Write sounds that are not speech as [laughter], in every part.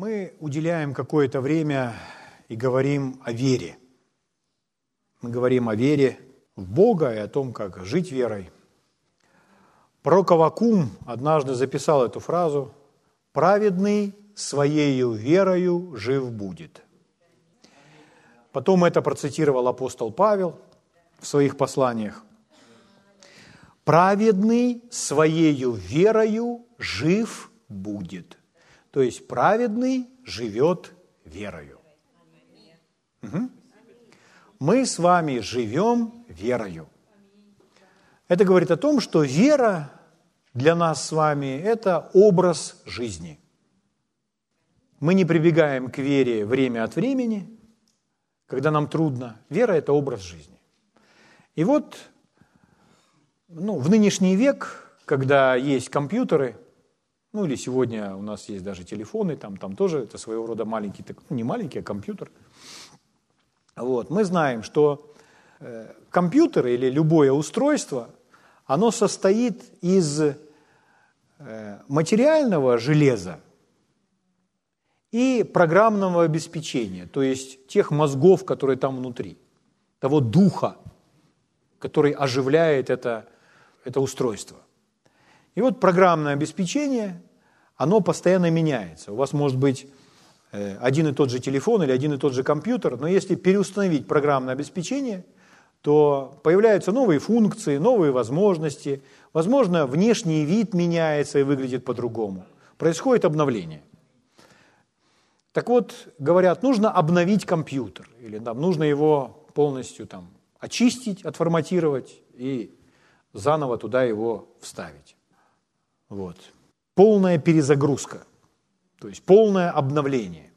Мы уделяем какое-то время и говорим о вере. Мы говорим о вере в Бога и о том, как жить верой. Пророк Авакум однажды записал эту фразу «Праведный своею верою жив будет». Потом это процитировал апостол Павел в своих посланиях. «Праведный своею верою жив будет». То есть праведный живет верою. Угу. Мы с вами живем верою. Это говорит о том, что вера для нас с вами – это образ жизни. Мы не прибегаем к вере время от времени, когда нам трудно. Вера – это образ жизни. И вот ну, в нынешний век, когда есть компьютеры – ну или сегодня у нас есть даже телефоны, там, там тоже это своего рода маленький, ну не маленький, а компьютер. Вот. Мы знаем, что э, компьютер или любое устройство, оно состоит из э, материального железа и программного обеспечения, то есть тех мозгов, которые там внутри, того духа, который оживляет это, это устройство. И вот программное обеспечение, оно постоянно меняется. У вас может быть э, один и тот же телефон или один и тот же компьютер, но если переустановить программное обеспечение, то появляются новые функции, новые возможности, возможно, внешний вид меняется и выглядит по-другому. Происходит обновление. Так вот, говорят, нужно обновить компьютер, или там, нужно его полностью там, очистить, отформатировать и заново туда его вставить. Вот. Полная перезагрузка, то есть полное обновление.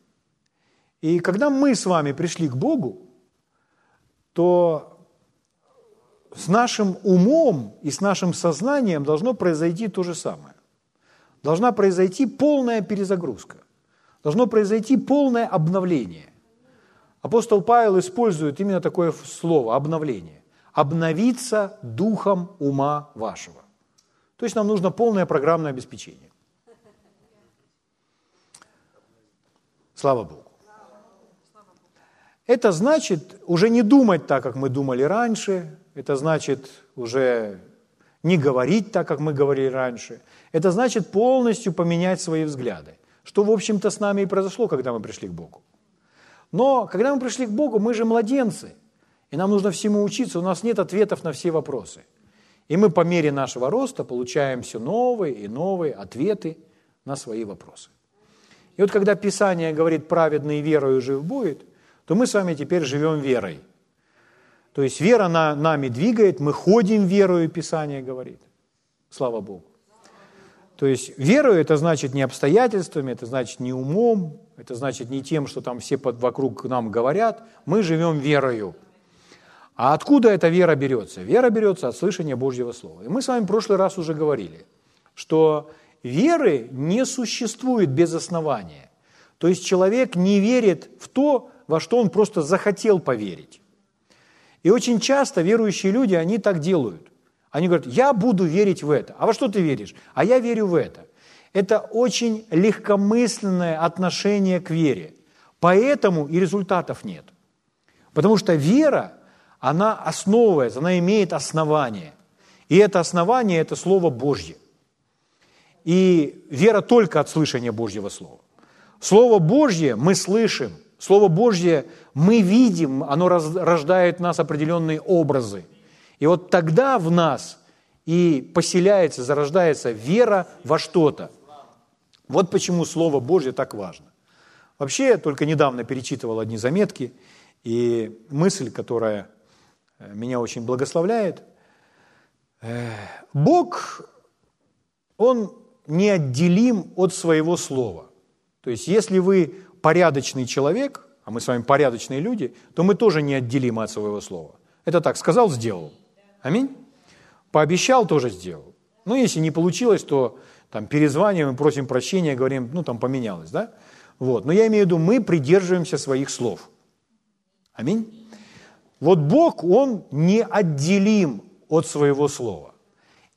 И когда мы с вами пришли к Богу, то с нашим умом и с нашим сознанием должно произойти то же самое. Должна произойти полная перезагрузка. Должно произойти полное обновление. Апостол Павел использует именно такое слово – обновление. Обновиться духом ума вашего. То есть нам нужно полное программное обеспечение. Слава Богу. Это значит уже не думать так, как мы думали раньше, это значит уже не говорить так, как мы говорили раньше. Это значит полностью поменять свои взгляды, что, в общем-то, с нами и произошло, когда мы пришли к Богу. Но когда мы пришли к Богу, мы же младенцы, и нам нужно всему учиться, у нас нет ответов на все вопросы – и мы по мере нашего роста получаем все новые и новые ответы на свои вопросы. И вот когда Писание говорит «праведный верою жив будет», то мы с вами теперь живем верой. То есть вера на, нами двигает, мы ходим верою, Писание говорит. Слава Богу. То есть верою это значит не обстоятельствами, это значит не умом, это значит не тем, что там все под, вокруг нам говорят. Мы живем верою. А откуда эта вера берется? Вера берется от слышания Божьего Слова. И мы с вами в прошлый раз уже говорили, что веры не существует без основания. То есть человек не верит в то, во что он просто захотел поверить. И очень часто верующие люди, они так делают. Они говорят, я буду верить в это. А во что ты веришь? А я верю в это. Это очень легкомысленное отношение к вере. Поэтому и результатов нет. Потому что вера она основывается, она имеет основание. И это основание – это Слово Божье. И вера только от слышания Божьего Слова. Слово Божье мы слышим, Слово Божье мы видим, оно рождает в нас определенные образы. И вот тогда в нас и поселяется, зарождается вера во что-то. Вот почему Слово Божье так важно. Вообще, я только недавно перечитывал одни заметки, и мысль, которая Э, меня очень благословляет. Э, Бог, Он неотделим от своего слова. То есть, если вы порядочный человек, а мы с вами порядочные люди, то мы тоже неотделимы от своего слова. Это так, сказал, сделал. Аминь. Пообещал, тоже сделал. Ну, если не получилось, то там перезваниваем, просим прощения, говорим, ну, там поменялось, да? Вот. Но я имею в виду, мы придерживаемся своих слов. Аминь. Вот Бог, Он неотделим от своего слова.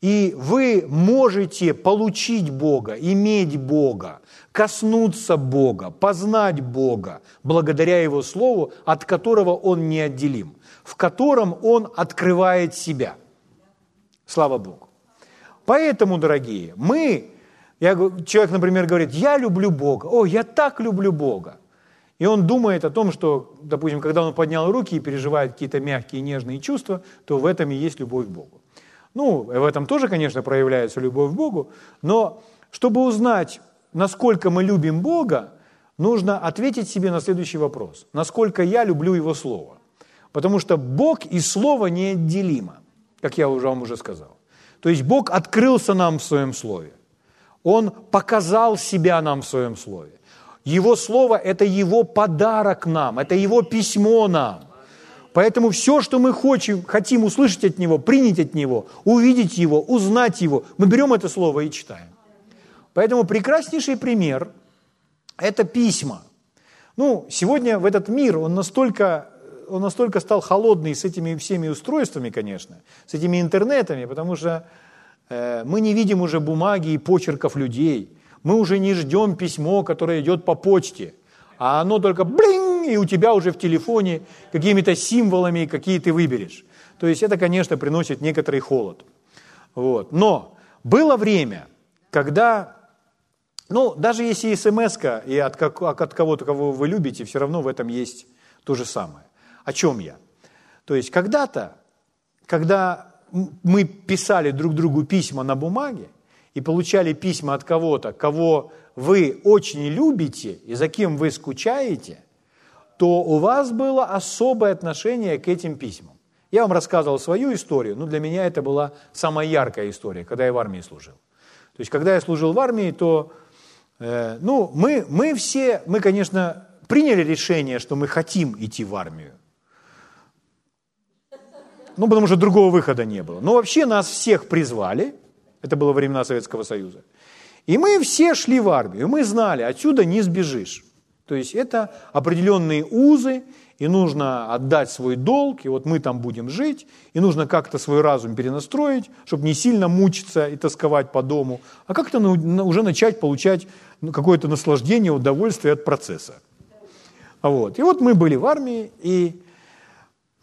И вы можете получить Бога, иметь Бога, коснуться Бога, познать Бога благодаря Его Слову, от которого Он неотделим, в котором Он открывает себя. Слава Богу. Поэтому, дорогие, мы, я, человек, например, говорит, я люблю Бога, о, я так люблю Бога. И он думает о том, что, допустим, когда он поднял руки и переживает какие-то мягкие, нежные чувства, то в этом и есть любовь к Богу. Ну, в этом тоже, конечно, проявляется любовь к Богу, но чтобы узнать, насколько мы любим Бога, нужно ответить себе на следующий вопрос. Насколько я люблю Его Слово? Потому что Бог и Слово неотделимо, как я уже вам уже сказал. То есть Бог открылся нам в Своем Слове. Он показал себя нам в Своем Слове. Его Слово – это Его подарок нам, это Его письмо нам. Поэтому все, что мы хотим, хотим услышать от Него, принять от Него, увидеть Его, узнать Его, мы берем это Слово и читаем. Поэтому прекраснейший пример – это письма. Ну, сегодня в этот мир, он настолько, он настолько стал холодный с этими всеми устройствами, конечно, с этими интернетами, потому что э, мы не видим уже бумаги и почерков людей. Мы уже не ждем письмо, которое идет по почте, а оно только блин, и у тебя уже в телефоне какими-то символами, какие ты выберешь. То есть это, конечно, приносит некоторый холод. Вот. Но было время, когда ну, даже если смс и от, как, от кого-то, кого вы любите, все равно в этом есть то же самое. О чем я? То есть когда-то, когда мы писали друг другу письма на бумаге и получали письма от кого-то, кого вы очень любите и за кем вы скучаете, то у вас было особое отношение к этим письмам. Я вам рассказывал свою историю, но для меня это была самая яркая история, когда я в армии служил. То есть, когда я служил в армии, то Э, ну, мы, мы все, мы, конечно, приняли решение, что мы хотим идти в армию. Ну, потому что другого выхода не было. Но вообще нас всех призвали, это было времена Советского Союза, и мы все шли в армию, мы знали, отсюда не сбежишь. То есть это определенные узы, и нужно отдать свой долг, и вот мы там будем жить, и нужно как-то свой разум перенастроить, чтобы не сильно мучиться и тосковать по дому, а как-то уже начать получать какое-то наслаждение, удовольствие от процесса. Вот. И вот мы были в армии, и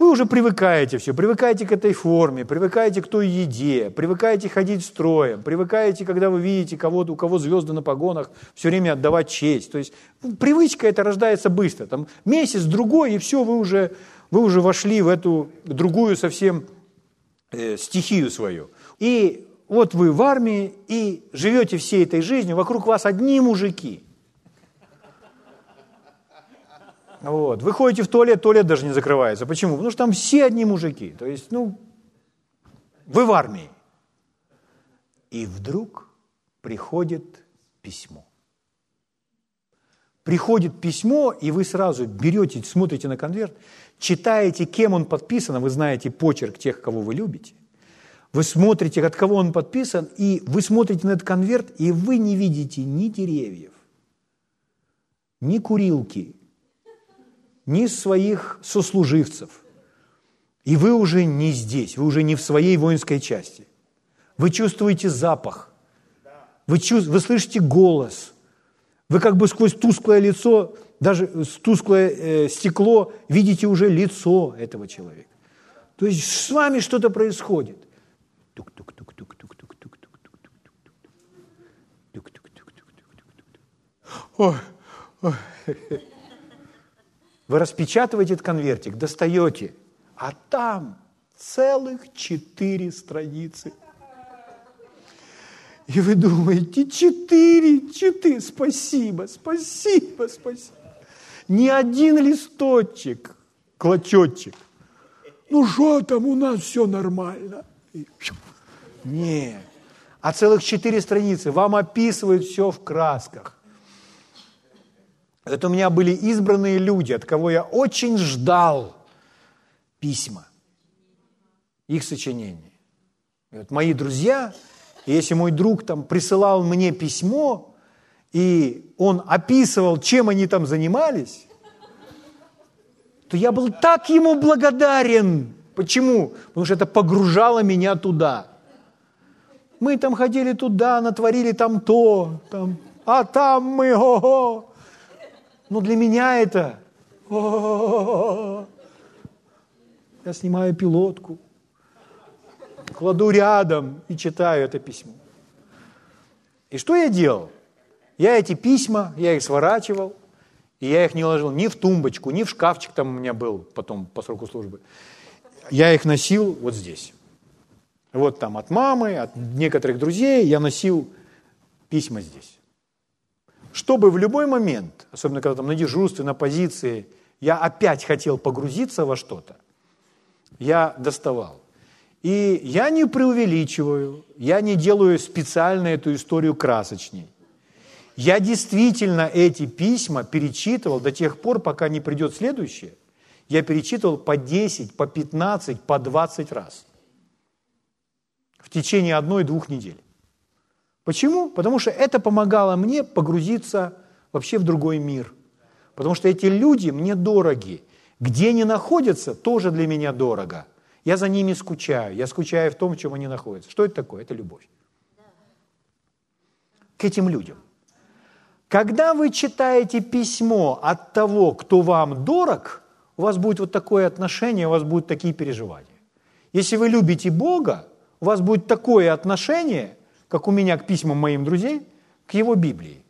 вы уже привыкаете все, привыкаете к этой форме, привыкаете к той еде, привыкаете ходить строем, привыкаете, когда вы видите кого-то, у кого звезды на погонах, все время отдавать честь. То есть ну, привычка это рождается быстро. Там месяц, другой, и все, вы уже, вы уже вошли в эту другую совсем э, стихию свою. И вот вы в армии и живете всей этой жизнью, вокруг вас одни мужики. Вот. Вы ходите в туалет, туалет даже не закрывается. Почему? Потому что там все одни мужики. То есть, ну, вы в армии. И вдруг приходит письмо. Приходит письмо, и вы сразу берете, смотрите на конверт, читаете, кем он подписан, вы знаете почерк тех, кого вы любите. Вы смотрите, от кого он подписан, и вы смотрите на этот конверт, и вы не видите ни деревьев, ни курилки, ни своих сослуживцев. И вы уже не здесь, вы уже не в своей воинской части. Вы чувствуете запах, вы, чувств, вы слышите голос, вы как бы сквозь тусклое лицо, даже тусклое э, стекло, видите уже лицо этого человека. То есть с вами что-то происходит. Ой, ой. Вы распечатываете этот конвертик, достаете, а там целых четыре страницы. И вы думаете, четыре, четыре, спасибо, спасибо, спасибо. Ни один листочек, клочочек. Ну что там, у нас все нормально. Нет. А целых четыре страницы вам описывают все в красках. Это у меня были избранные люди, от кого я очень ждал письма, их сочинений. И вот мои друзья, если мой друг там присылал мне письмо, и он описывал, чем они там занимались, то я был так ему благодарен. Почему? Потому что это погружало меня туда. мы там ходили туда, натворили там то, там, а там мы, ого. Но для меня это, я снимаю пилотку, кладу рядом и читаю это письмо. И что я делал? Я эти письма, я их сворачивал, и я их не ложил ни в тумбочку, ни в шкафчик там у меня был потом по сроку службы. Я их носил вот здесь. Вот там от мамы, от некоторых друзей я носил письма здесь. Чтобы в любой момент, особенно когда там на дежурстве, на позиции, я опять хотел погрузиться во что-то, я доставал. И я не преувеличиваю, я не делаю специально эту историю красочней. Я действительно эти письма перечитывал до тех пор, пока не придет следующее. Я перечитывал по 10, по 15, по 20 раз в течение одной-двух недель. Почему? Потому что это помогало мне погрузиться вообще в другой мир. Потому что эти люди мне дороги. Где они находятся, тоже для меня дорого. Я за ними скучаю. Я скучаю в том, в чем они находятся. Что это такое? Это любовь. К этим людям. Когда вы читаете письмо от того, кто вам дорог, у вас будет вот такое отношение, у вас будут такие переживания. Если вы любите Бога, у вас будет такое отношение, как у меня к письмам моим друзей, к его Библии.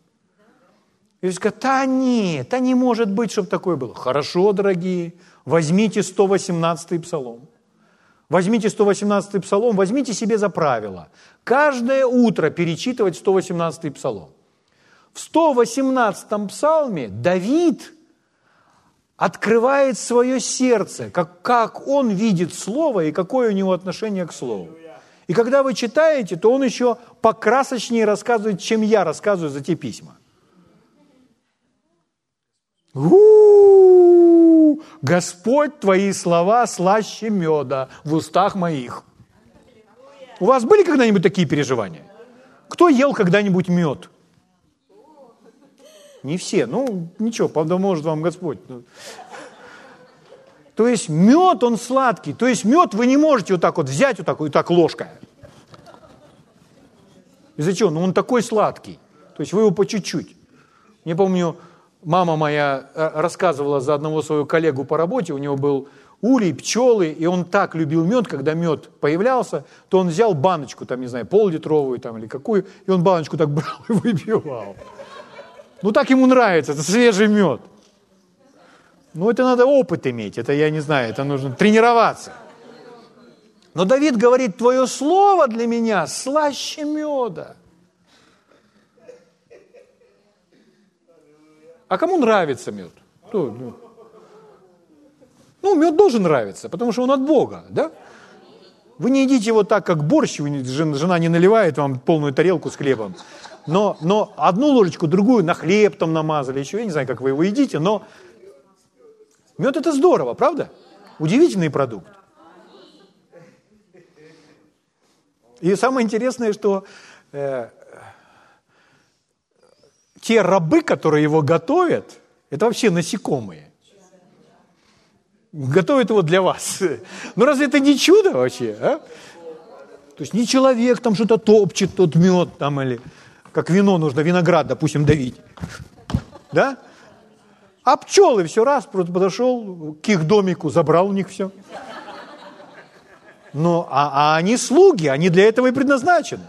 И вы скажете, да нет, да не может быть, чтобы такое было. Хорошо, дорогие, возьмите 118-й псалом. Возьмите 118-й псалом, возьмите себе за правило. Каждое утро перечитывать 118-й псалом. В 118-м псалме Давид открывает свое сердце, как, как он видит Слово и какое у него отношение к Слову. И когда вы читаете, то он еще покрасочнее рассказывает, чем я рассказываю за те письма. У-у-у! Господь, твои слова слаще меда в устах моих. У вас были когда-нибудь такие переживания? Кто ел когда-нибудь мед? Не все. Ну, ничего, поможет вам Господь. То есть мед, он сладкий. То есть мед вы не можете вот так вот взять вот так вот так ложкой. Из-за чего? Ну, он такой сладкий. То есть вы его по чуть-чуть. Не помню, мама моя э, рассказывала за одного своего коллегу по работе, у него был улей, пчелы, и он так любил мед, когда мед появлялся, то он взял баночку, там, не знаю, пол-литровую там или какую, и он баночку так брал и [laughs] выпивал. Ну так ему нравится, это свежий мед. Ну это надо опыт иметь, это я не знаю, это нужно тренироваться. Но Давид говорит, твое слово для меня слаще меда. А кому нравится мед? Ну, ну, мед должен нравиться, потому что он от Бога, да? Вы не едите его так, как борщ, жена не наливает вам полную тарелку с хлебом но, но одну ложечку, другую на хлеб там намазали, еще я не знаю, как вы его едите, но мед это здорово, правда? Удивительный продукт. И самое интересное, что э, те рабы, которые его готовят, это вообще насекомые. Готовят его для вас. [laughs] Ну разве это не чудо вообще? А? То есть не человек там что-то топчет, тот мед там или как вино нужно, виноград, допустим, давить. Да? А пчелы все раз просто подошел к их домику, забрал у них все. Но, а, а они слуги, они для этого и предназначены.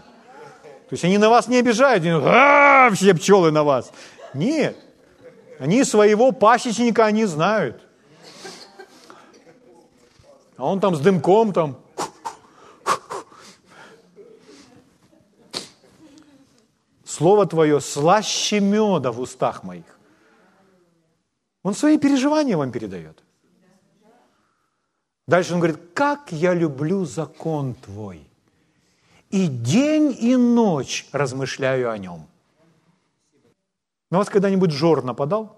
То есть они на вас не обижают, они, а, все пчелы на вас. Нет. Они своего пасечника, они знают. А он там с дымком там Слово Твое слаще меда в устах моих. Он свои переживания вам передает. Дальше он говорит, как я люблю закон Твой. И день и ночь размышляю о нем. На вас когда-нибудь жор нападал?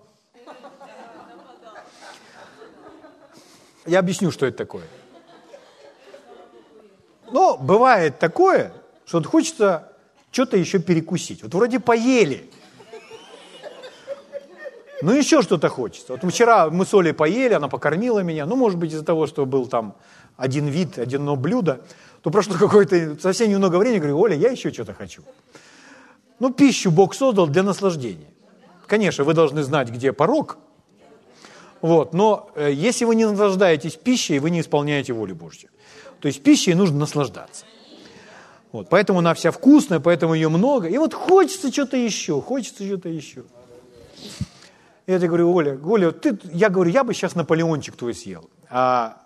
Я объясню, что это такое. Но бывает такое, что вот хочется что-то еще перекусить. Вот вроде поели. Ну, еще что-то хочется. Вот вчера мы с Олей поели, она покормила меня. Ну, может быть, из-за того, что был там один вид, одно блюдо. то прошло [laughs] какое-то совсем немного времени, говорю, Оля, я еще что-то хочу. Ну, пищу Бог создал для наслаждения. Конечно, вы должны знать, где порог, вот, но э, если вы не наслаждаетесь пищей, вы не исполняете волю Божью. То есть пищей нужно наслаждаться. Вот, поэтому она вся вкусная, поэтому ее много. И вот хочется что-то еще, хочется что-то еще. Я тебе говорю, Оля, Оля, ты, я говорю, я бы сейчас Наполеончик твой съел. А,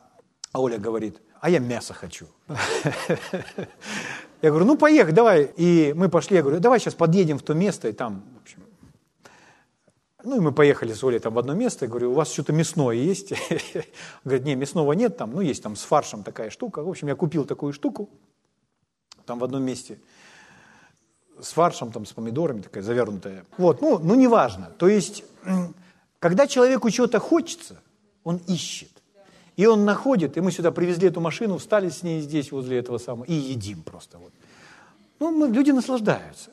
а Оля говорит, а я мясо хочу. [laughs] Я говорю, ну поехали, давай. И мы пошли, я говорю, давай сейчас подъедем в то место, и там, в общем, ну, и мы поехали с Олей там в одно место, я говорю, у вас что-то мясное есть? [laughs] Говорит, не, мясного нет там, ну, есть там с фаршем такая штука. В общем, я купил такую штуку, там в одном месте, с фаршем, там, с помидорами, такая завернутая. Вот, ну, ну, неважно. То есть, когда человеку чего-то хочется, он ищет. И он находит, и мы сюда привезли эту машину, встали с ней здесь, возле этого самого, и едим просто. Вот. Ну, мы, люди наслаждаются.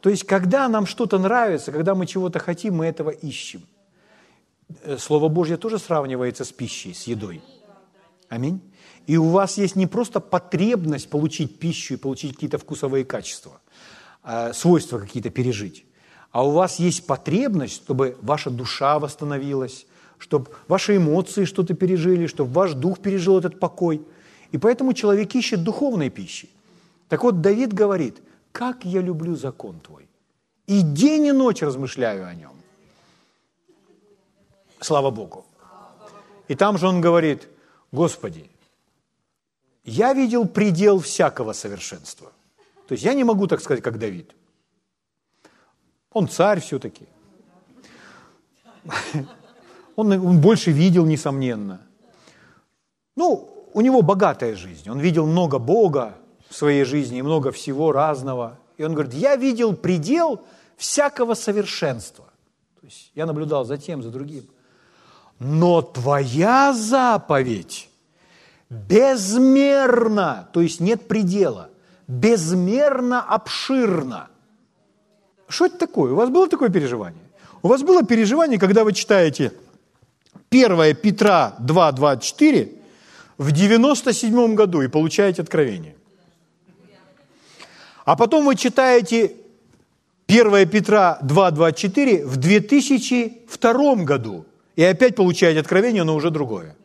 То есть, когда нам что-то нравится, когда мы чего-то хотим, мы этого ищем. Э, Слово Божье тоже сравнивается с пищей, с едой. Аминь. И у вас есть не просто потребность получить пищу и получить какие-то вкусовые качества, а свойства какие-то пережить, а у вас есть потребность, чтобы ваша душа восстановилась, чтобы ваши эмоции что-то пережили, чтобы ваш дух пережил этот покой. И поэтому человек ищет духовной пищи. Так вот, Давид говорит, как я люблю закон Твой. И день и ночь размышляю о нем. Слава Богу. И там же он говорит, Господи, я видел предел всякого совершенства. То есть я не могу так сказать, как Давид. Он царь все-таки. [laughs] Он, он больше видел, несомненно. Ну, у него богатая жизнь. Он видел много Бога, в своей жизни и много всего разного. И он говорит, я видел предел всякого совершенства. То есть я наблюдал за тем, за другим. Но твоя заповедь безмерно, то есть нет предела, безмерно обширна. Что это такое? У вас было такое переживание? У вас было переживание, когда вы читаете 1 Петра 2.24 в 97 году и получаете откровение. А потом вы читаете 1 Петра 2.24 в 2002 году. И опять получаете откровение, но уже другое.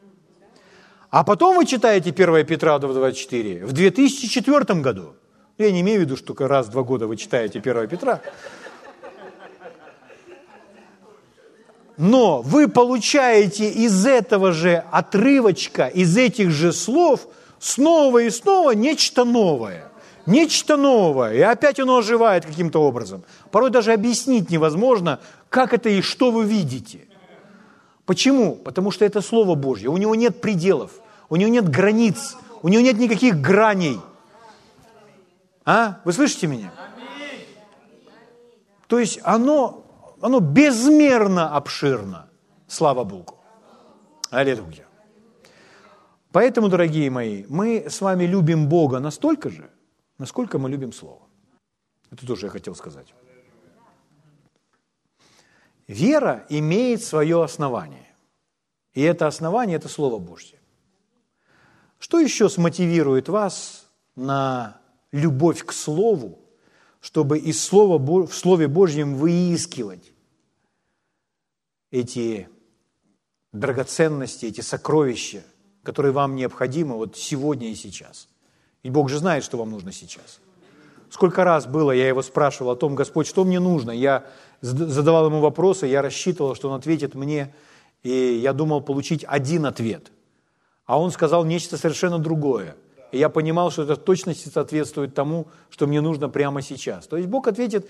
А потом вы читаете 1 Петра 2.24 в 2004 году. Я не имею в виду, что раз в два года вы читаете 1 Петра. Но вы получаете из этого же отрывочка, из этих же слов снова и снова нечто новое – Нечто новое, и опять оно оживает каким-то образом. Порой даже объяснить невозможно, как это и что вы видите. Почему? Потому что это Слово Божье. У него нет пределов, у него нет границ, у него нет никаких граней. А? Вы слышите меня? То есть оно, оно безмерно обширно. Слава Богу. Аллилуйя. Поэтому, дорогие мои, мы с вами любим Бога настолько же, Насколько мы любим Слово. Это тоже я хотел сказать. Вера имеет свое основание. И это основание – это Слово Божье. Что еще смотивирует вас на любовь к Слову, чтобы из Слова, в Слове Божьем выискивать эти драгоценности, эти сокровища, которые вам необходимы вот сегодня и сейчас – и Бог же знает, что вам нужно сейчас. Сколько раз было, я его спрашивал о том, Господь, что мне нужно? Я задавал ему вопросы, я рассчитывал, что он ответит мне, и я думал получить один ответ. А он сказал нечто совершенно другое. И я понимал, что это в точности соответствует тому, что мне нужно прямо сейчас. То есть Бог ответит,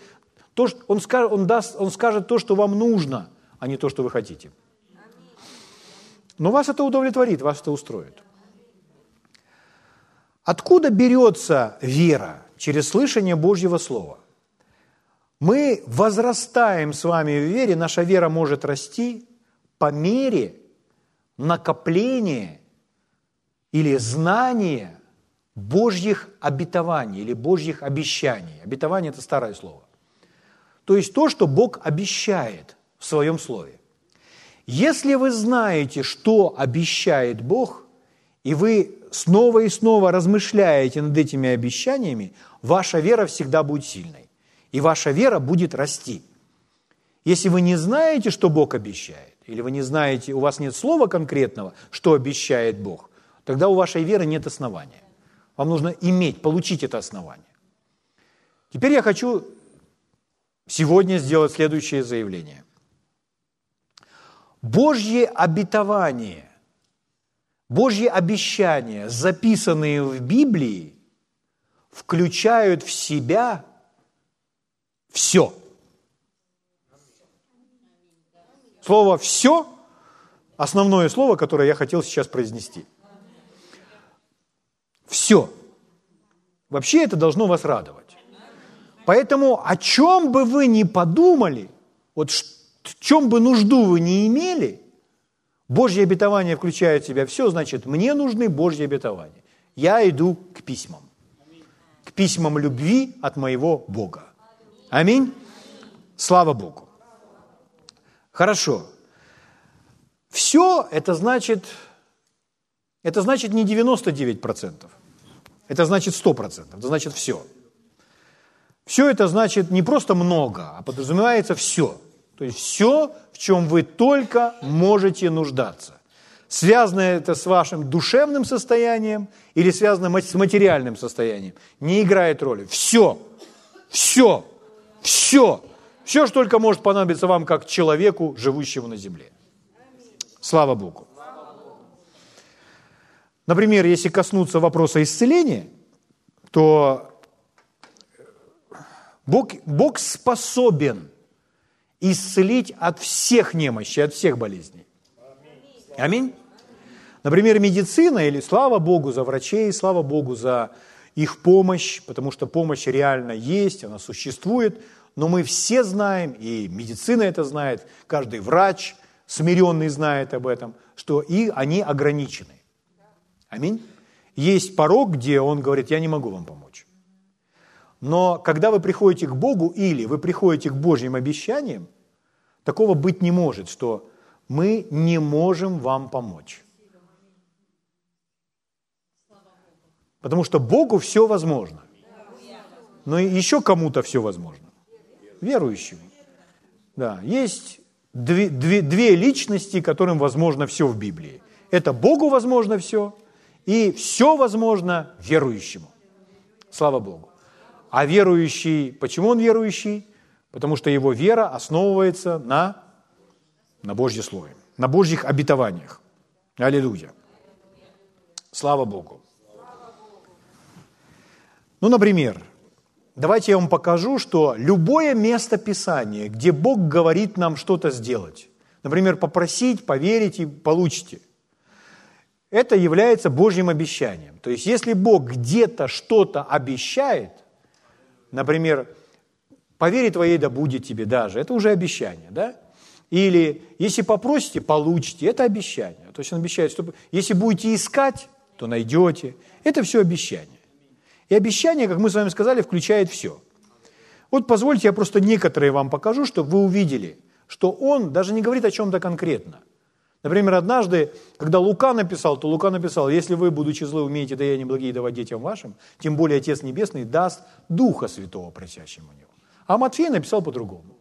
то, что он, скажет, он, даст, он скажет то, что вам нужно, а не то, что вы хотите. Но вас это удовлетворит, вас это устроит. Откуда берется вера? Через слышание Божьего Слова. Мы возрастаем с вами в вере, наша вера может расти по мере накопления или знания Божьих обетований или Божьих обещаний. Обетование – это старое слово. То есть то, что Бог обещает в своем слове. Если вы знаете, что обещает Бог, и вы снова и снова размышляете над этими обещаниями, ваша вера всегда будет сильной, и ваша вера будет расти. Если вы не знаете, что Бог обещает, или вы не знаете, у вас нет слова конкретного, что обещает Бог, тогда у вашей веры нет основания. Вам нужно иметь, получить это основание. Теперь я хочу сегодня сделать следующее заявление. Божье обетование, Божьи обещания, записанные в Библии, включают в себя все. Слово «все» – основное слово, которое я хотел сейчас произнести. Все. Вообще это должно вас радовать. Поэтому о чем бы вы ни подумали, вот в чем бы нужду вы ни имели, Божье обетование включает в себя все, значит, мне нужны Божьи обетования. Я иду к письмам. К письмам любви от моего Бога. Аминь. Слава Богу. Хорошо. Все это значит, это значит не 99%. Это значит 100%. Это значит все. Все это значит не просто много, а подразумевается все. То есть все, в чем вы только можете нуждаться. Связано это с вашим душевным состоянием или связано с материальным состоянием, не играет роли. Все, все, все, все, что только может понадобиться вам как человеку, живущему на земле. Слава Богу. Например, если коснуться вопроса исцеления, то Бог, Бог способен исцелить от всех немощей, от всех болезней. Аминь. Например, медицина, или слава Богу за врачей, слава Богу за их помощь, потому что помощь реально есть, она существует, но мы все знаем, и медицина это знает, каждый врач смиренный знает об этом, что и они ограничены. Аминь. Есть порог, где он говорит, я не могу вам помочь. Но когда вы приходите к Богу или вы приходите к Божьим обещаниям, такого быть не может, что мы не можем вам помочь. Потому что Богу все возможно. Но еще кому-то все возможно. Верующему. Да, есть две, две, две личности, которым возможно все в Библии. Это Богу возможно все, и все возможно верующему. Слава Богу. А верующий, почему он верующий? Потому что его вера основывается на, на Божье Слове, на Божьих обетованиях. Аллилуйя. Слава Богу. Ну, например, давайте я вам покажу, что любое место Писания, где Бог говорит нам что-то сделать, например, попросить, поверить и получите – это является Божьим обещанием. То есть если Бог где-то что-то обещает, например, повери твоей да будет тебе даже, это уже обещание, да? Или если попросите, получите, это обещание. То есть он обещает, что если будете искать, то найдете. Это все обещание. И обещание, как мы с вами сказали, включает все. Вот позвольте, я просто некоторые вам покажу, чтобы вы увидели, что он даже не говорит о чем-то конкретно – Например, однажды, когда Лука написал, то Лука написал, если вы, будучи злы, умеете даяние благие давать детям вашим, тем более Отец Небесный даст Духа Святого просящему него. А Матфей написал по-другому.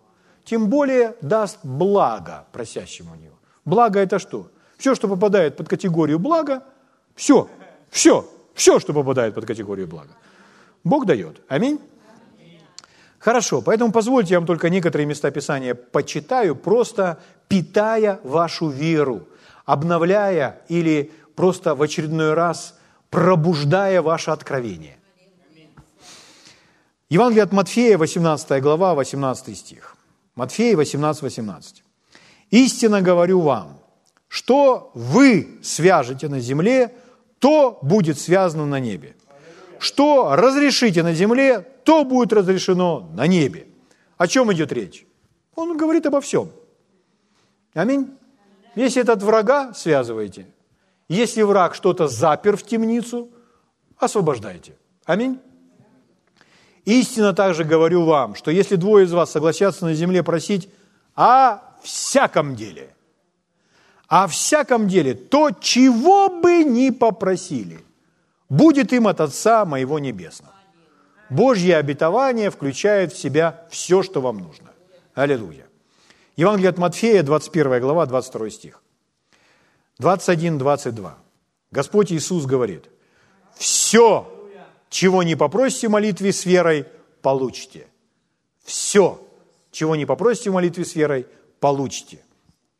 Тем более даст благо просящему него. Благо это что? Все, что попадает под категорию блага, все, все, все, что попадает под категорию блага. Бог дает. Аминь. Хорошо, поэтому позвольте я вам только некоторые места Писания почитаю, просто питая вашу веру, обновляя или просто в очередной раз пробуждая ваше откровение. Евангелие от Матфея, 18 глава, 18 стих. Матфея 18, 18. «Истинно говорю вам, что вы свяжете на земле, то будет связано на небе. Что разрешите на земле, то будет разрешено на небе». О чем идет речь? Он говорит обо всем – Аминь. Если этот врага связываете, если враг что-то запер в темницу, освобождайте. Аминь. Истинно также говорю вам, что если двое из вас согласятся на земле просить о всяком деле, о всяком деле, то, чего бы ни попросили, будет им от Отца моего Небесного. Божье обетование включает в себя все, что вам нужно. Аллилуйя. Евангелие от Матфея, 21 глава, 22 стих. 21-22. Господь Иисус говорит, все, чего не попросите в молитве с верой, получите. Все, чего не попросите в молитве с верой, получите.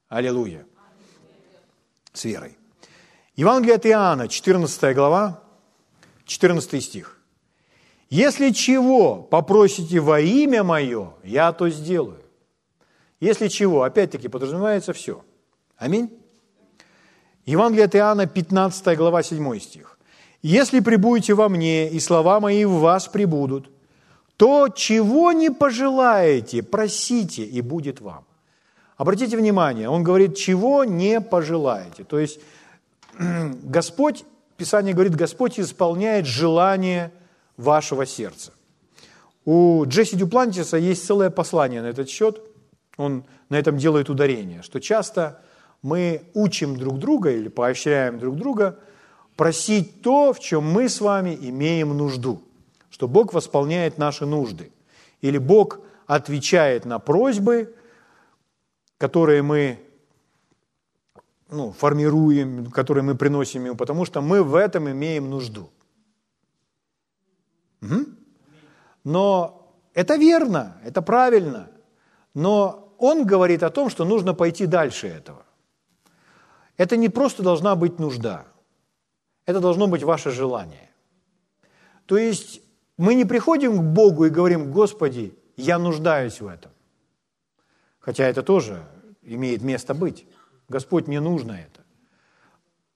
Аллилуйя. С верой. Евангелие от Иоанна, 14 глава, 14 стих. Если чего попросите во имя Мое, я то сделаю. Если чего, опять-таки подразумевается все. Аминь. Евангелие от Иоанна, 15 глава, 7 стих. «Если прибудете во мне, и слова мои в вас прибудут, то чего не пожелаете, просите, и будет вам». Обратите внимание, он говорит, чего не пожелаете. То есть [clears throat] Господь, Писание говорит, Господь исполняет желание вашего сердца. У Джесси Дюплантиса есть целое послание на этот счет, он на этом делает ударение, что часто мы учим друг друга или поощряем друг друга просить то, в чем мы с вами имеем нужду, что Бог восполняет наши нужды, или Бог отвечает на просьбы, которые мы ну, формируем, которые мы приносим ему, потому что мы в этом имеем нужду. Угу. Но это верно, это правильно, но он говорит о том, что нужно пойти дальше этого. Это не просто должна быть нужда, это должно быть ваше желание. То есть мы не приходим к Богу и говорим, Господи, я нуждаюсь в этом. Хотя это тоже имеет место быть. Господь, мне нужно это.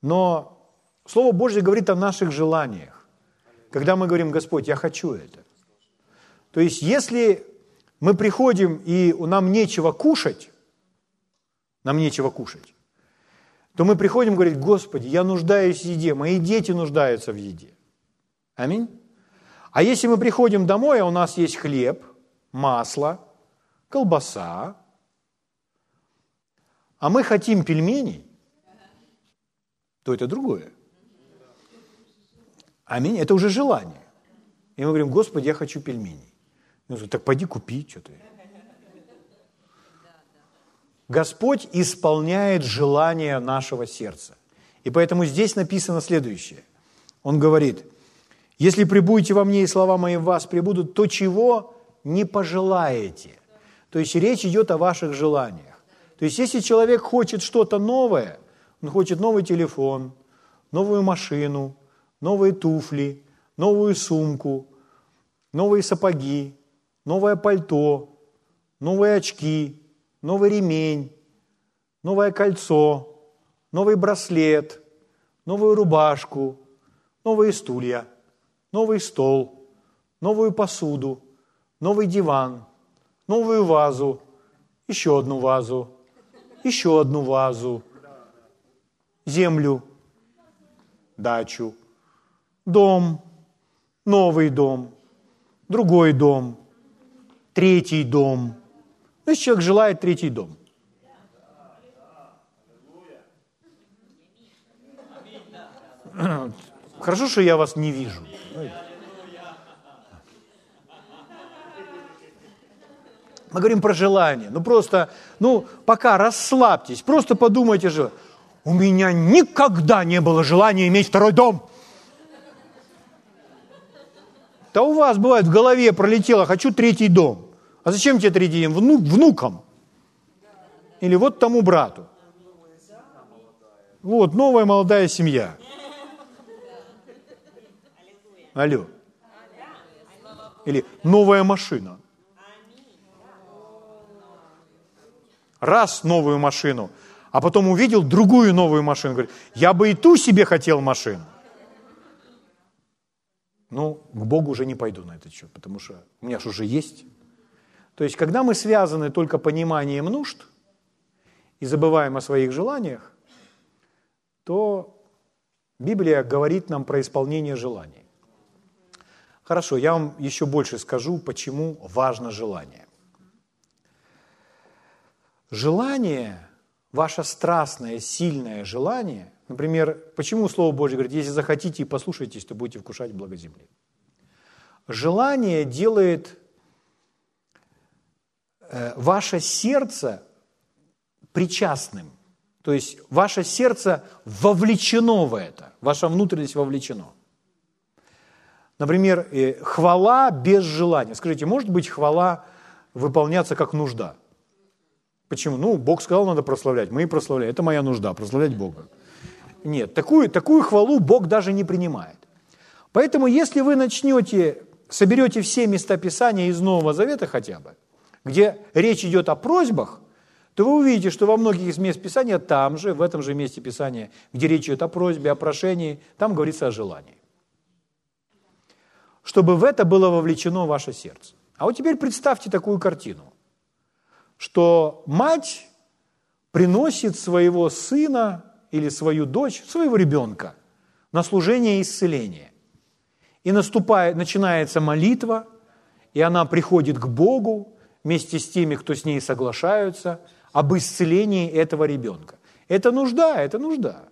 Но Слово Божье говорит о наших желаниях. Когда мы говорим, Господь, я хочу это. То есть, если мы приходим и нам нечего кушать, нам нечего кушать, то мы приходим и говорим, Господи, я нуждаюсь в еде, мои дети нуждаются в еде. Аминь. А если мы приходим домой, а у нас есть хлеб, масло, колбаса, а мы хотим пельменей, то это другое. Аминь. Это уже желание. И мы говорим, Господи, я хочу пельменей. Он говорит, так пойди купи что-то. Господь исполняет желание нашего сердца. И поэтому здесь написано следующее. Он говорит, если прибудете во мне и слова мои в вас прибудут, то чего не пожелаете. То есть речь идет о ваших желаниях. То есть если человек хочет что-то новое, он хочет новый телефон, новую машину, новые туфли, новую сумку, новые сапоги, новое пальто, новые очки, новый ремень, новое кольцо, новый браслет, новую рубашку, новые стулья, новый стол, новую посуду, новый диван, новую вазу, еще одну вазу, еще одну вазу, землю, дачу, дом, новый дом, другой дом, третий дом. То есть человек желает третий дом. [clears throat] Хорошо, что я вас не вижу. Мы говорим про желание. Ну просто, ну пока расслабьтесь, просто подумайте же, у меня никогда не было желания иметь второй дом. Да у вас бывает в голове пролетело, хочу третий дом. А зачем тебе третий дом? Внук, внукам. Или вот тому брату. Вот, новая молодая семья. Алло. Или новая машина. Раз новую машину, а потом увидел другую новую машину. Говорит, я бы и ту себе хотел машину. Ну, к Богу уже не пойду на этот счет, потому что у меня же уже есть. То есть, когда мы связаны только пониманием нужд и забываем о своих желаниях, то Библия говорит нам про исполнение желаний. Хорошо, я вам еще больше скажу, почему важно желание. Желание ваше страстное, сильное желание, например, почему Слово Божье говорит, если захотите и послушаетесь, то будете вкушать благо земли. Желание делает э, ваше сердце причастным. То есть ваше сердце вовлечено в это, ваша внутренность вовлечено. Например, э, хвала без желания. Скажите, может быть хвала выполняться как нужда? Почему? Ну, Бог сказал, надо прославлять. Мы и прославляем. Это моя нужда, прославлять Бога. Нет, такую, такую хвалу Бог даже не принимает. Поэтому, если вы начнете, соберете все места Писания из Нового Завета хотя бы, где речь идет о просьбах, то вы увидите, что во многих из мест Писания там же, в этом же месте Писания, где речь идет о просьбе, о прошении, там говорится о желании. Чтобы в это было вовлечено ваше сердце. А вот теперь представьте такую картину, что мать приносит своего сына или свою дочь, своего ребенка на служение исцеления. И наступает, начинается молитва, и она приходит к Богу вместе с теми, кто с ней соглашаются – об исцелении этого ребенка. Это нужда, это нужда.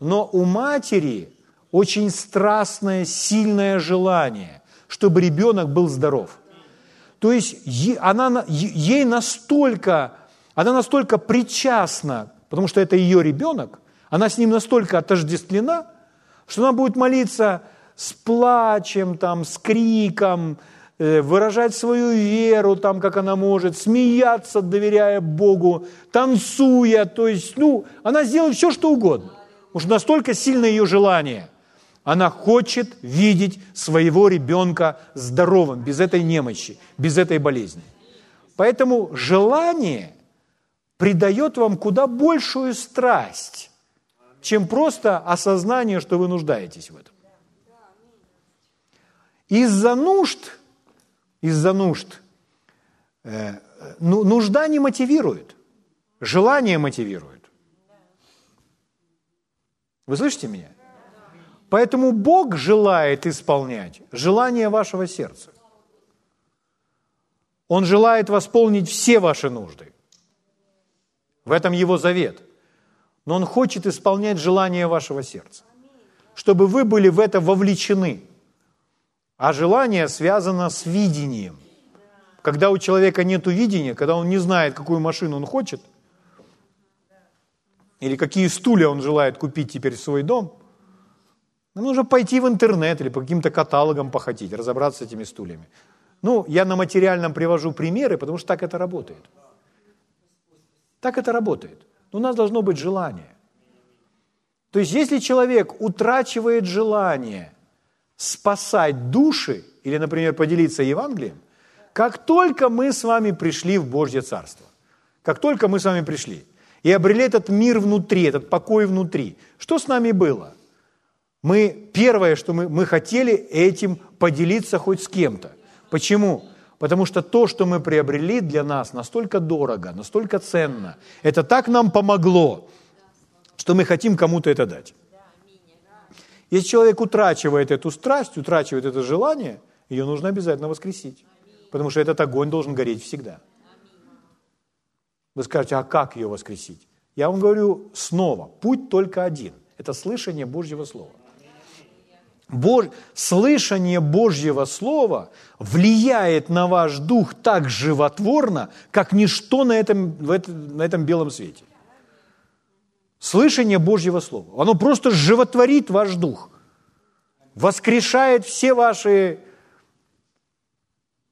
Но у матери очень страстное, сильное желание, чтобы ребенок был здоров. То есть она, ей настолько, она настолько причастна, потому что это ее ребенок, она с ним настолько отождествлена, что она будет молиться с плачем, там, с криком, Э, выражать свою веру там, как она может, смеяться, доверяя Богу, танцуя, то есть, ну, она сделает все, что угодно. Уж настолько сильно ее желание. Она хочет видеть своего ребенка здоровым, без этой немощи, без этой болезни. Поэтому желание придает вам куда большую страсть, чем просто осознание, что вы нуждаетесь в этом. Из-за нужд – из-за нужд. Э, ну, нужда не мотивирует, желание мотивирует. Вы слышите меня? Поэтому Бог желает исполнять желание вашего сердца. Он желает восполнить все ваши нужды. В этом Его завет. Но Он хочет исполнять желание вашего сердца. Чтобы вы были в это вовлечены – а желание связано с видением. Когда у человека нет видения, когда он не знает, какую машину он хочет, или какие стулья он желает купить теперь в свой дом, нужно пойти в интернет или по каким-то каталогам походить, разобраться с этими стульями. Ну, я на материальном привожу примеры, потому что так это работает. Так это работает. Но у нас должно быть желание. То есть, если человек утрачивает желание спасать души или, например, поделиться Евангелием, как только мы с вами пришли в Божье Царство, как только мы с вами пришли и обрели этот мир внутри, этот покой внутри, что с нами было? Мы, первое, что мы, мы хотели этим поделиться хоть с кем-то. Почему? Потому что то, что мы приобрели для нас, настолько дорого, настолько ценно, это так нам помогло, что мы хотим кому-то это дать. Если человек утрачивает эту страсть, утрачивает это желание, ее нужно обязательно воскресить. Потому что этот огонь должен гореть всегда. Вы скажете, а как ее воскресить? Я вам говорю снова, путь только один. Это слышание Божьего Слова. Слышание Божьего Слова влияет на ваш дух так животворно, как ничто на этом, в этом, на этом белом свете. Слышание Божьего Слова. Оно просто животворит ваш дух, воскрешает все ваши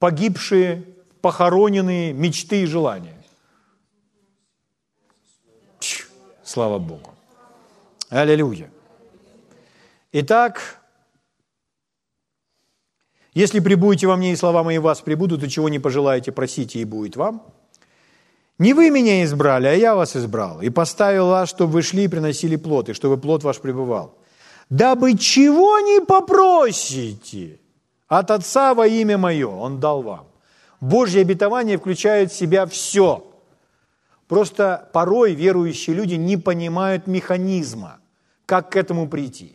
погибшие, похороненные мечты и желания. Слава Богу. Аллилуйя. Итак, если прибудете во мне и слова мои вас прибудут, и чего не пожелаете, просите, и будет вам – не вы меня избрали, а я вас избрал, и поставил вас, чтобы вы шли и приносили плод, и чтобы плод ваш пребывал. Дабы чего не попросите от Отца во имя Мое, Он дал вам. Божье обетование включает в себя все. Просто порой верующие люди не понимают механизма, как к этому прийти.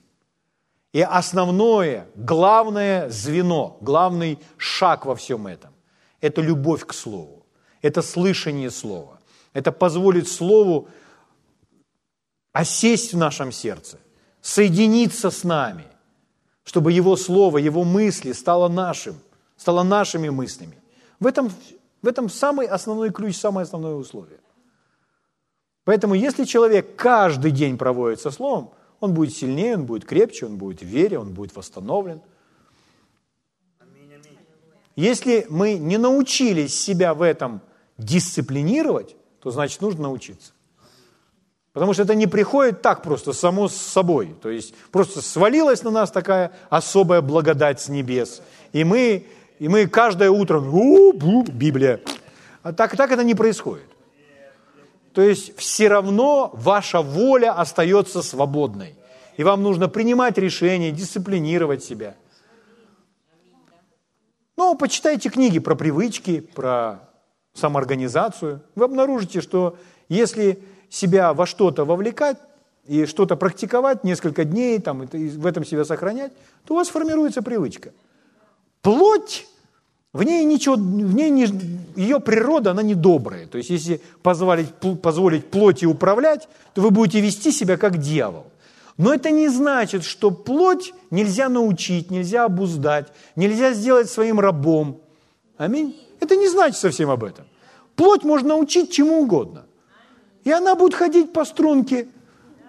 И основное, главное звено, главный шаг во всем этом – это любовь к Слову это слышание слова, Это позволит Слову осесть в нашем сердце, соединиться с нами, чтобы Его Слово, Его мысли стало нашим, стало нашими мыслями. В этом, в этом самый основной ключ, самое основное условие. Поэтому если человек каждый день проводит со Словом, он будет сильнее, он будет крепче, он будет в вере, он будет восстановлен. Если мы не научились себя в этом дисциплинировать, то значит нужно научиться. Потому что это не приходит так просто, само с собой. То есть просто свалилась на нас такая особая благодать с небес. И мы, и мы каждое утро, Библия. А так, так это не происходит. То есть все равно ваша воля остается свободной. И вам нужно принимать решения, дисциплинировать себя. Ну, почитайте книги про привычки, про самоорганизацию. Вы обнаружите, что если себя во что-то вовлекать и что-то практиковать несколько дней, там, и в этом себя сохранять, то у вас формируется привычка. Плоть в ней ничего, в ней не, ее природа, она не добрая. То есть, если позволить, позволить плоти управлять, то вы будете вести себя как дьявол. Но это не значит, что плоть нельзя научить, нельзя обуздать, нельзя сделать своим рабом. Аминь. Это не значит совсем об этом. Плоть можно научить чему угодно. И она будет ходить по струнке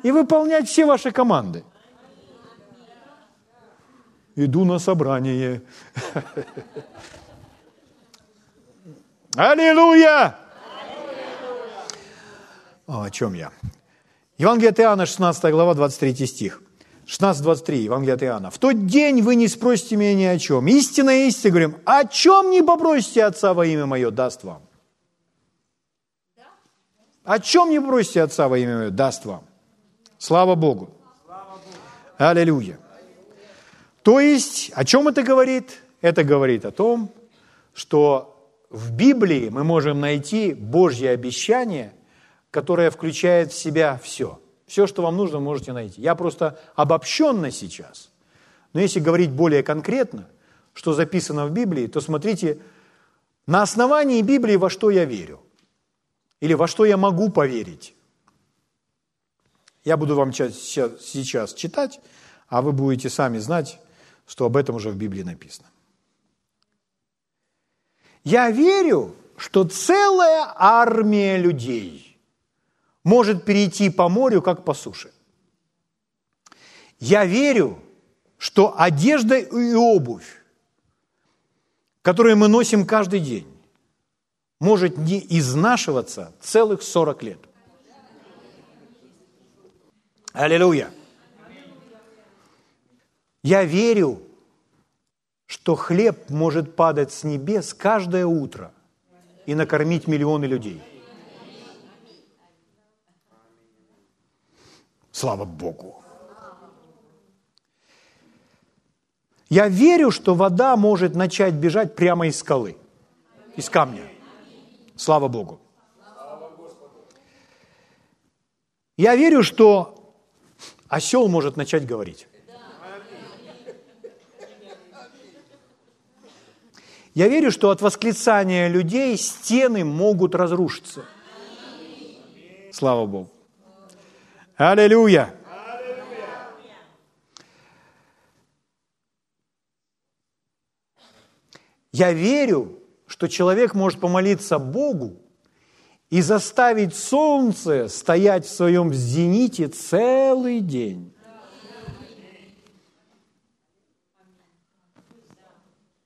и выполнять все ваши команды. Иду на собрание. [laughs] Аллилуйя! О, о чем я? Евангелие от Иоанна, 16 глава, 23 стих. 16.23, Евангелие от Иоанна. «В тот день вы не спросите меня ни о чем. Истинно, истинно говорим, о чем не попросите Отца во имя Мое, даст вам». О чем не попросите Отца во имя Мое, даст вам. Слава Богу. Аллилуйя. То есть, о чем это говорит? Это говорит о том, что в Библии мы можем найти Божье обещание, которое включает в себя все. Все, что вам нужно, можете найти. Я просто обобщенно сейчас. Но если говорить более конкретно, что записано в Библии, то смотрите, на основании Библии во что я верю. Или во что я могу поверить. Я буду вам сейчас читать, а вы будете сами знать, что об этом уже в Библии написано. Я верю, что целая армия людей может перейти по морю, как по суше. Я верю, что одежда и обувь, которые мы носим каждый день, может не изнашиваться целых 40 лет. Аллилуйя. Я верю, что хлеб может падать с небес каждое утро и накормить миллионы людей. Слава Богу. Я верю, что вода может начать бежать прямо из скалы, из камня. Слава Богу. Я верю, что осел может начать говорить. Я верю, что от восклицания людей стены могут разрушиться. Слава Богу. Аллилуйя. Я верю, что человек может помолиться Богу и заставить солнце стоять в своем зените целый день.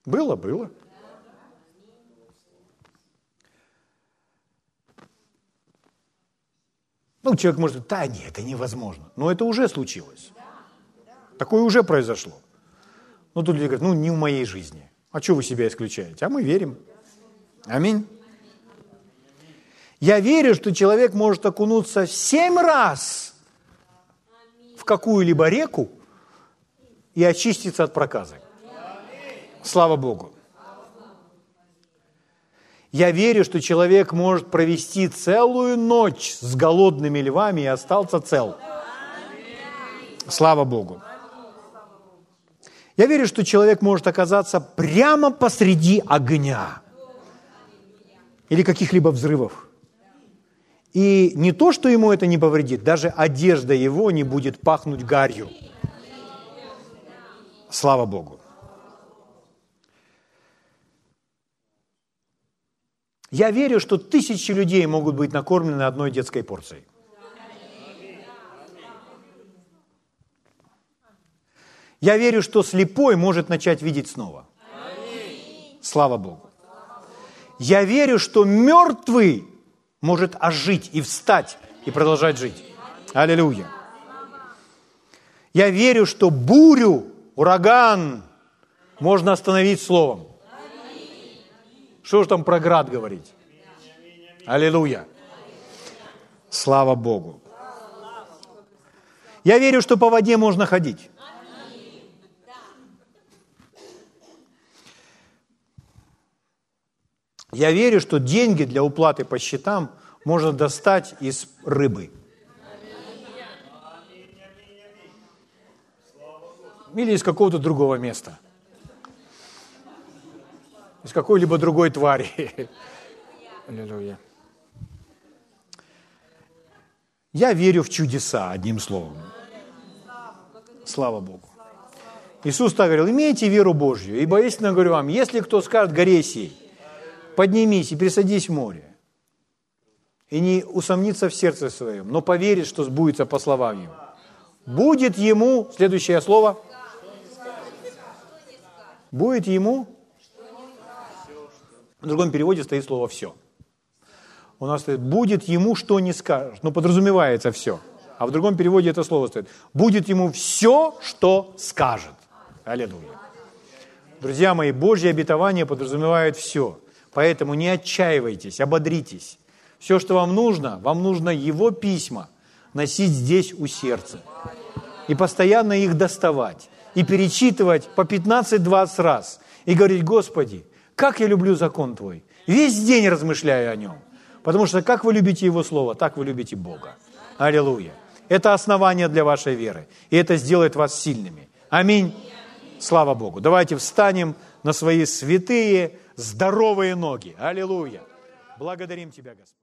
Было, было. Ну, человек может, да, нет, это невозможно. Но это уже случилось. Такое уже произошло. Ну, тут люди говорят, ну, не в моей жизни. А что вы себя исключаете? А мы верим. Аминь. Я верю, что человек может окунуться семь раз в какую-либо реку и очиститься от проказы. Слава Богу. Я верю, что человек может провести целую ночь с голодными львами и остался цел. Слава Богу. Я верю, что человек может оказаться прямо посреди огня или каких-либо взрывов И не то, что ему это не повредит, даже одежда его не будет пахнуть гарью. Слава Богу. Я верю, что тысячи людей могут быть накормлены одной детской порцией. Я верю, что слепой может начать видеть снова. Слава Богу. Я верю, что мертвый может ожить и встать и продолжать жить. Аллилуйя. Я верю, что бурю, ураган можно остановить словом. Что же там про град говорить? Аллилуйя. Слава Богу. Я верю, что по воде можно ходить. Я верю, что деньги для уплаты по счетам можно достать из рыбы. Или из какого-то другого места. Из какой-либо другой твари. Аллилуйя. Я верю в чудеса, одним словом. Слава Богу. Иисус так говорил, имейте веру Божью, ибо истинно говорю вам, если кто скажет горе сей, поднимись и присадись в море, и не усомнится в сердце своем, но поверит, что сбудется по словам его. Будет ему, следующее слово, будет ему, в другом переводе стоит слово «все». У нас стоит «будет ему, что не скажешь». Ну, подразумевается «все». А в другом переводе это слово стоит. «Будет ему все, что скажет». Аллилуйя. Друзья мои, Божье обетование подразумевает все. Поэтому не отчаивайтесь, ободритесь. Все, что вам нужно, вам нужно Его письма носить здесь у сердца. И постоянно их доставать. И перечитывать по 15-20 раз. И говорить, Господи, как я люблю закон Твой. Весь день размышляю о нем. Потому что как вы любите Его Слово, так вы любите Бога. Аллилуйя. Это основание для вашей веры. И это сделает вас сильными. Аминь. Слава Богу. Давайте встанем на свои святые, здоровые ноги. Аллилуйя. Благодарим Тебя, Господь.